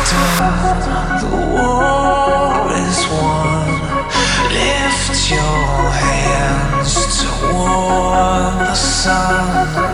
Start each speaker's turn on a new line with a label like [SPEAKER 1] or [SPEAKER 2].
[SPEAKER 1] The war is won. Lift your hands toward the sun.